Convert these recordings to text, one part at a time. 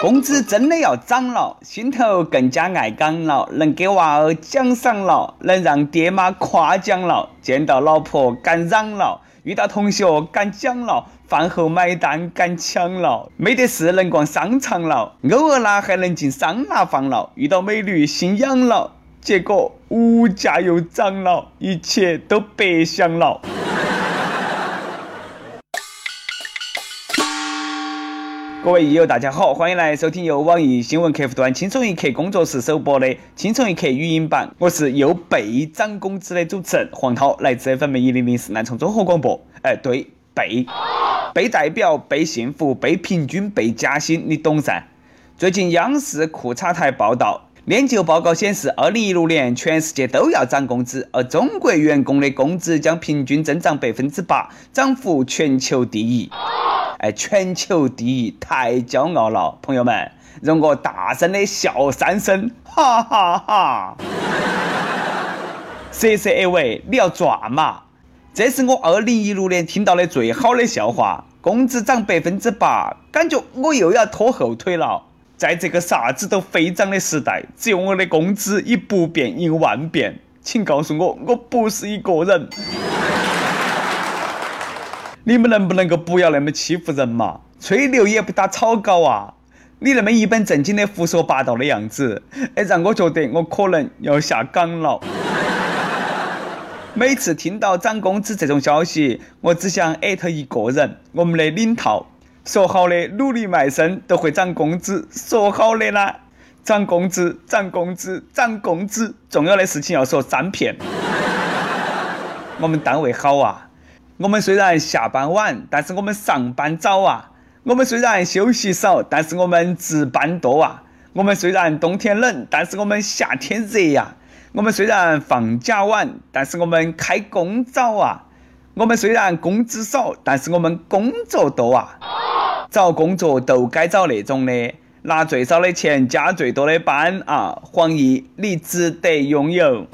工资真的要涨了，心头更加爱岗了，能给娃儿奖赏了，能让爹妈夸奖了，见到老婆敢嚷了，遇到同学敢讲了，饭后买单敢抢了，没得事能逛商场了，偶尔啦还能进桑拿房了，遇到美女心痒了，结果物价又涨了，一切都白想了。各位益友，大家好，欢迎来收听由网易新闻客户端轻松一刻工作室首播的轻松一刻语音版。我是又被涨工资的主持人黄涛，来自 FM 一零零四南充综合广播。哎，对，被被代表被幸福被平均被加薪，你懂噻？最近央视裤衩台报道，研究报告显示，二零一六年全世界都要涨工资，而中国员工的工资将平均增长百分之八，涨幅全球第一。哎，全球第一，太骄傲了，朋友们，容我大声的笑三声，哈哈哈！色色二位，你要赚嘛？这是我二零一六年听到的最好的笑话。工资涨百分之八，感觉我又要拖后腿了。在这个啥子都飞涨的时代，只有我的工资以不变应万变。请告诉我，我不是一个人。你们能不能够不要那么欺负人嘛？吹牛也不打草稿啊！你那么一本正经的胡说八道的样子，哎，让我觉得我可能要下岗了。每次听到涨工资这种消息，我只想艾特一个人：我们的领导。说好的努力卖身都会涨工资，说好的呢？涨工资，涨工资，涨工资，重要的事情要说三遍。我们单位好啊！我们虽然下班晚，但是我们上班早啊。我们虽然休息少，但是我们值班多啊。我们虽然冬天冷，但是我们夏天热呀。我们虽然放假晚，但是我们开工早啊。我们虽然工资少，但是我们工作多啊。找工作都该找那种的，拿最少的钱加最多的班啊。黄奕，你值得拥有。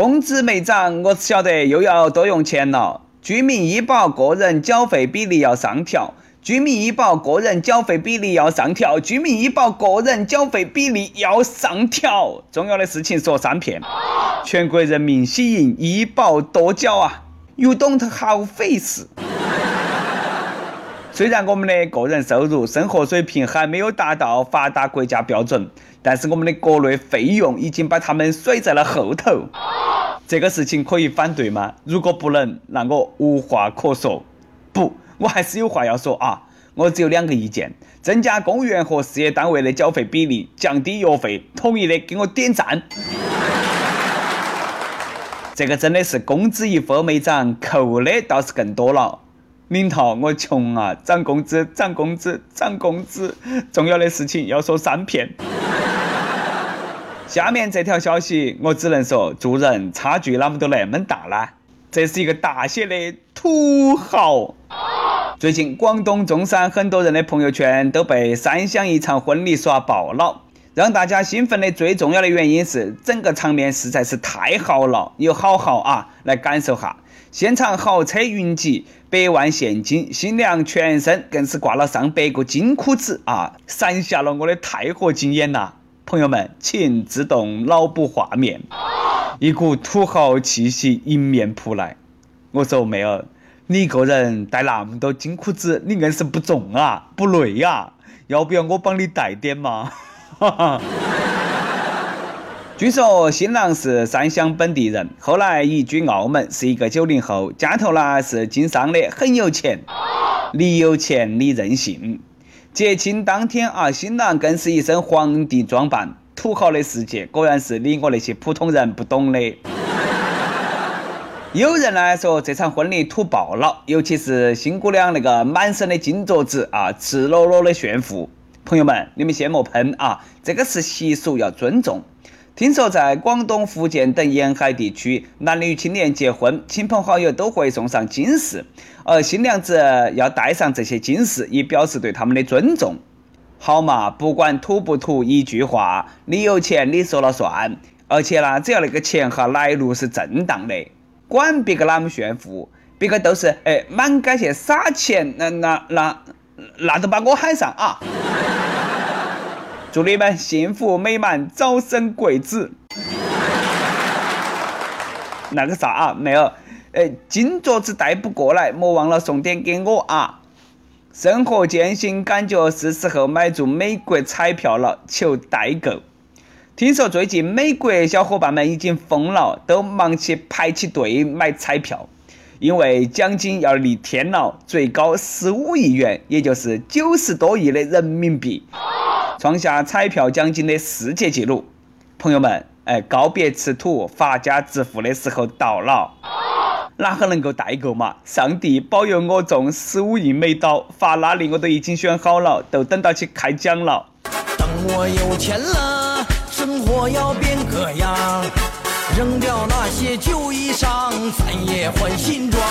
工资没涨，我只晓得又要多用钱了。居民医保个人缴费比例要上调，居民医保个人缴费比例要上调，居民医保个人缴费比例要上调。重要的事情说三遍，全国人民喜迎医保多缴啊！You don't have face。虽然我们的个人收入、生活水平还没有达到发达国家标准，但是我们的各类费用已经把他们甩在了后头。这个事情可以反对吗？如果不能，那我无话可说。不，我还是有话要说啊！我只有两个意见：增加公务员和事业单位的缴费比例，降低药费。同意的给我点赞。这个真的是工资一分没涨，扣的倒是更多了。领导，我穷啊！涨工资，涨工资，涨工资！重要的事情要说三遍。下面这条消息，我只能说，做人差距啷么都那么大呢？这是一个大写的土豪。最近广东中山很多人的朋友圈都被三湘一场婚礼刷爆了，让大家兴奋的最重要的原因是，整个场面实在是太豪了，有好豪啊！来感受下，现场豪车云集，百万现金，新娘全身更是挂了上百个金箍子啊，闪瞎了我的钛合金眼呐！朋友们，请自动脑补画面，一股土豪气息迎面扑来。我说妹儿，你一个人带那么多金裤子，你硬是不重啊，不累呀？要不要我帮你带点嘛？据说新郎是三湘本地人，后来移居澳门，是一个九零后，家头呢是经商的，很有钱。你有钱，你任性。结亲当天啊，新郎更是一身皇帝装扮，土豪的世界果然是你我那些普通人不懂的。有人呢说这场婚礼土爆了，尤其是新姑娘那个满身的金镯子啊，赤裸裸的炫富。朋友们，你们先莫喷啊，这个是习俗，要尊重。听说在广东、福建等沿海地区，男女青年结婚，亲朋好友都会送上金饰，而新娘子要戴上这些金饰，以表示对他们的尊重。好嘛，不管土不土，一句话，你有钱你说了算，而且呢，只要那个钱哈来路是正当的，管别个啷么炫富，别个都是哎满街去撒钱，那那那那就把我喊上啊！祝你们幸福美满，早生贵子。那个啥啊，妹儿，呃，金镯子带不过来，莫忘了送点给我啊！生活艰辛，感觉是时候买注美国彩票了，求代购。听说最近美国小伙伴们已经疯了，都忙起排起队买彩票，因为奖金要逆天了，最高十五亿元，也就是九十多亿的人民币，创下彩票奖金的世界纪录。朋友们，哎，告别吃土、发家致富的时候到了。哪个能够代购嘛？上帝保佑我中十五亿美刀，法拉利我都已经选好了，都等到去开奖了。等我有钱了，生活要变个样，扔掉那些旧衣裳，咱也换新装。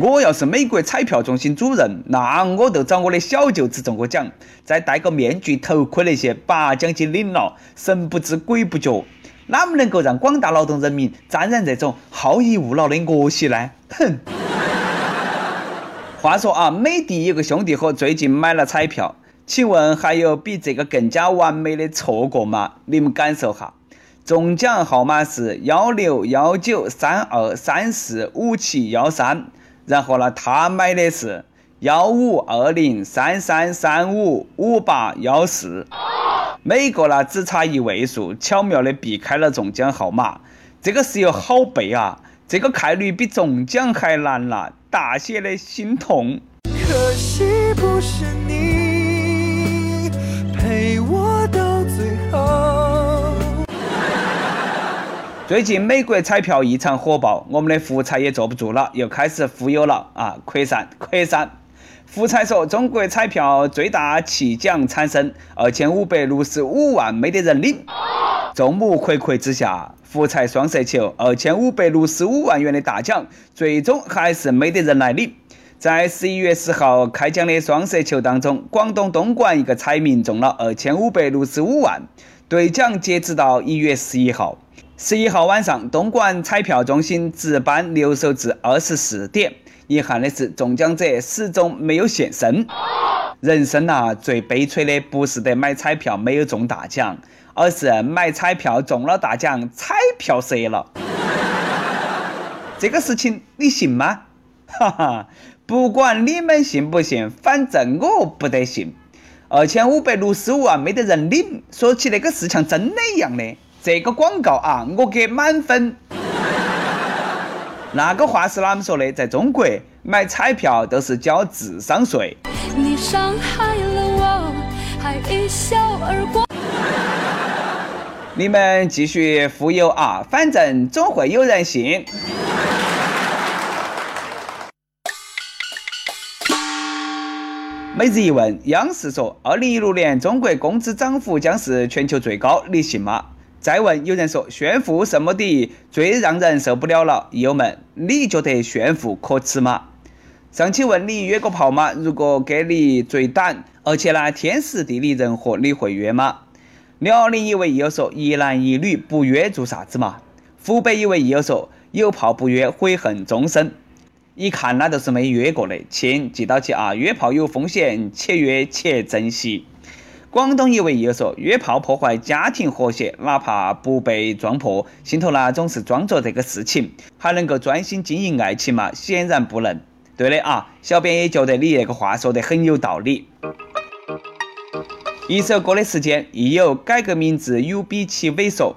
我要是美国彩票中心主任，那我就找我的小舅子中个奖，再戴个面具头盔那些，把奖金领了，神不知鬼不觉。哪么能够让广大劳动人民沾染这种好逸恶劳的恶习呢？哼！话说啊，美的有个兄弟伙最近买了彩票，请问还有比这个更加完美的错过吗？你们感受哈，中奖号码是幺六幺九三二三四五七幺三，然后呢，他买的是幺五二零三三三五五八幺四。每个呢只差一位数，巧妙的避开了中奖号码。这个是有好背啊，这个概率比中奖还难了，大写的心痛。可惜不是最近美国彩票异常火爆，我们的福彩也坐不住了，又开始忽悠了啊，扩散扩散。福彩说，中国彩票最大弃奖产生二千五百六十五万没得人领。众目睽睽之下，福彩双色球二千五百六十五万元的大奖，最终还是没得人来领。在十一月十号开奖的双色球当中，广东东莞一个彩民中了二千五百六十五万。兑奖截止到一月十一号，十一号晚上，东莞彩票中心值班留守至二十四点。遗憾的是，中奖者始终没有现身。人生呐，最悲催的不是得买彩票没有中大奖，而是买彩票中了大奖，彩票折了。这个事情你信吗？哈哈，不管你们信不信，反正我不得信。二千五百六十五万没得人领，说起那个事像真的一样的。这个广告啊，我给满分。那个话是哪么说的？在中国买彩票都是交智商税。你伤害了我，还一笑而过。你们继续忽悠啊，反正总会有人信。每日一问：央视说，二零一六年中国工资涨幅将是全球最高，你信吗？再问，有人说炫富什么的最让人受不了了，友们，你觉得炫富可耻吗？上期问你约过炮吗？如果给你最短，而且呢天时地利人和，你会约吗？辽宁一位益友说一男一女不约做啥子嘛？湖北一位益友说有炮不约悔恨终生，一看那都是没约过的，亲记到起啊，约炮有风险，且约且珍惜。广东一位友说：“约炮破坏家庭和谐，哪怕不被撞破，心头呢总是装着这个事情，还能够专心经营爱情吗？显然不能。对的啊，小编也觉得你那个话说得很有道理。一首歌的时间，亦有改个名字有比其猥琐。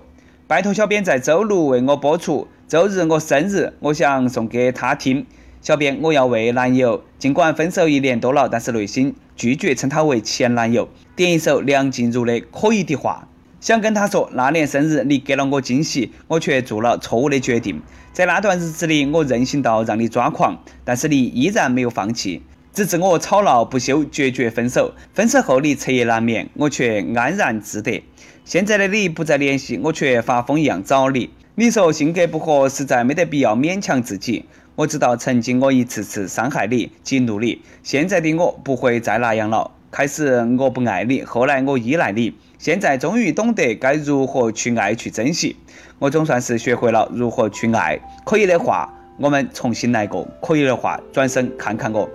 拜托小编在周六为我播出。周日我生日，我想送给他听。小编，我要为男友，尽管分手一年多了，但是内心。”拒绝称他为前男友，点一首梁静茹的《可以的话》，想跟他说，那年生日你给了我惊喜，我却做了错误的决定。在那段日子里，我任性到让你抓狂，但是你依然没有放弃，直至我吵闹不休，决绝分手。分手后你彻夜难眠，我却安然自得。现在的你不再联系，我却发疯一样找你。你说性格不合，实在没得必要勉强自己。我知道曾经我一次次伤害你、激怒你，现在的我不会再那样了。开始我不爱你，后来我依赖你，现在终于懂得该如何去爱、去珍惜。我总算是学会了如何去爱。可以的话，我们重新来过；可以的话，转身看看我。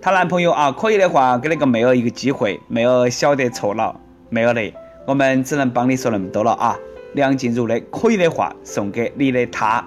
她男朋友啊，可以的话给那个妹儿一个机会，妹儿晓得错了，妹儿嘞，我们只能帮你说那么多了啊。梁静茹的可以的话送给你的他。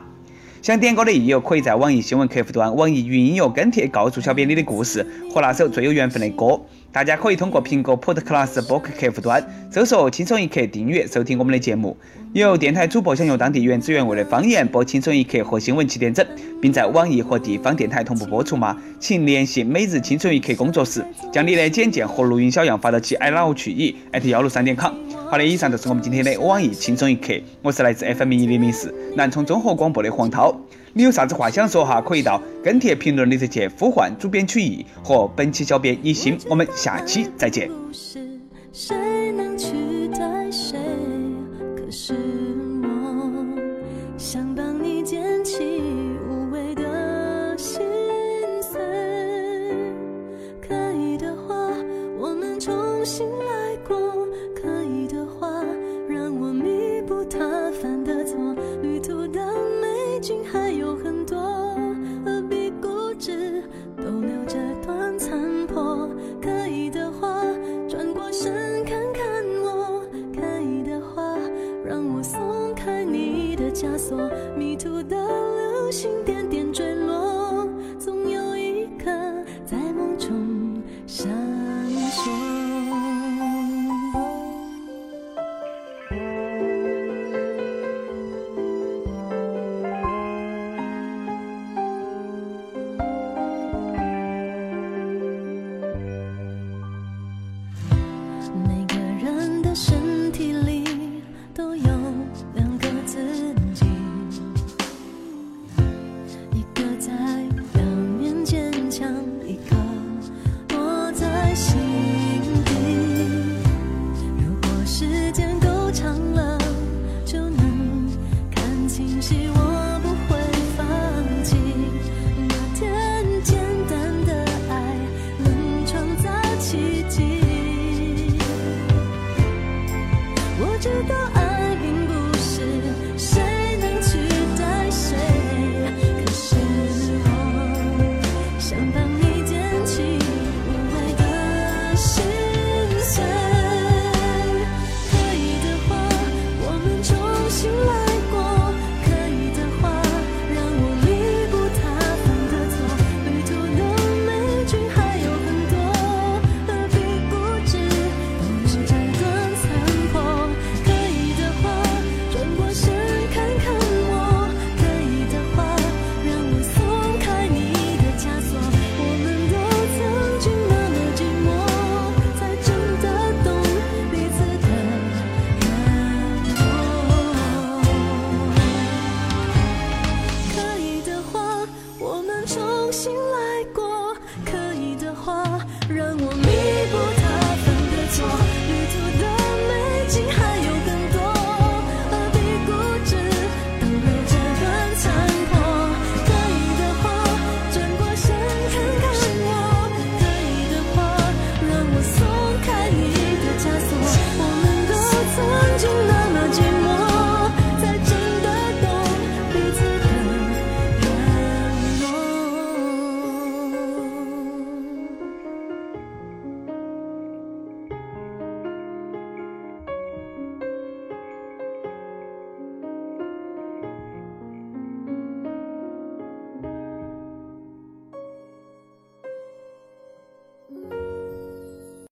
想点歌的益友，可以在网易新闻客户端、网易云音乐跟帖告诉小编你的故事和那首最有缘分的歌。大家可以通过苹果 Podcast 播客客户端搜索“轻松一刻”订阅收听我们的节目。有电台主播想用当地原汁原味的方言播《轻松一刻》和新闻七点整，并在网易和地方电台同步播出吗？请联系每日轻松一刻工作室，将你的简介和录音小样发到其 i love 曲艺幺六三点 com。好的，以上就是我们今天的网易轻松一刻。我是来自 FM 一零零四南充综合广播的黄涛。你有啥子话想说哈？可以到跟帖评论里头去呼唤主编曲艺和本期小编一心。我们下期再见。谁能取代谁可是迷途的流星，点点坠落。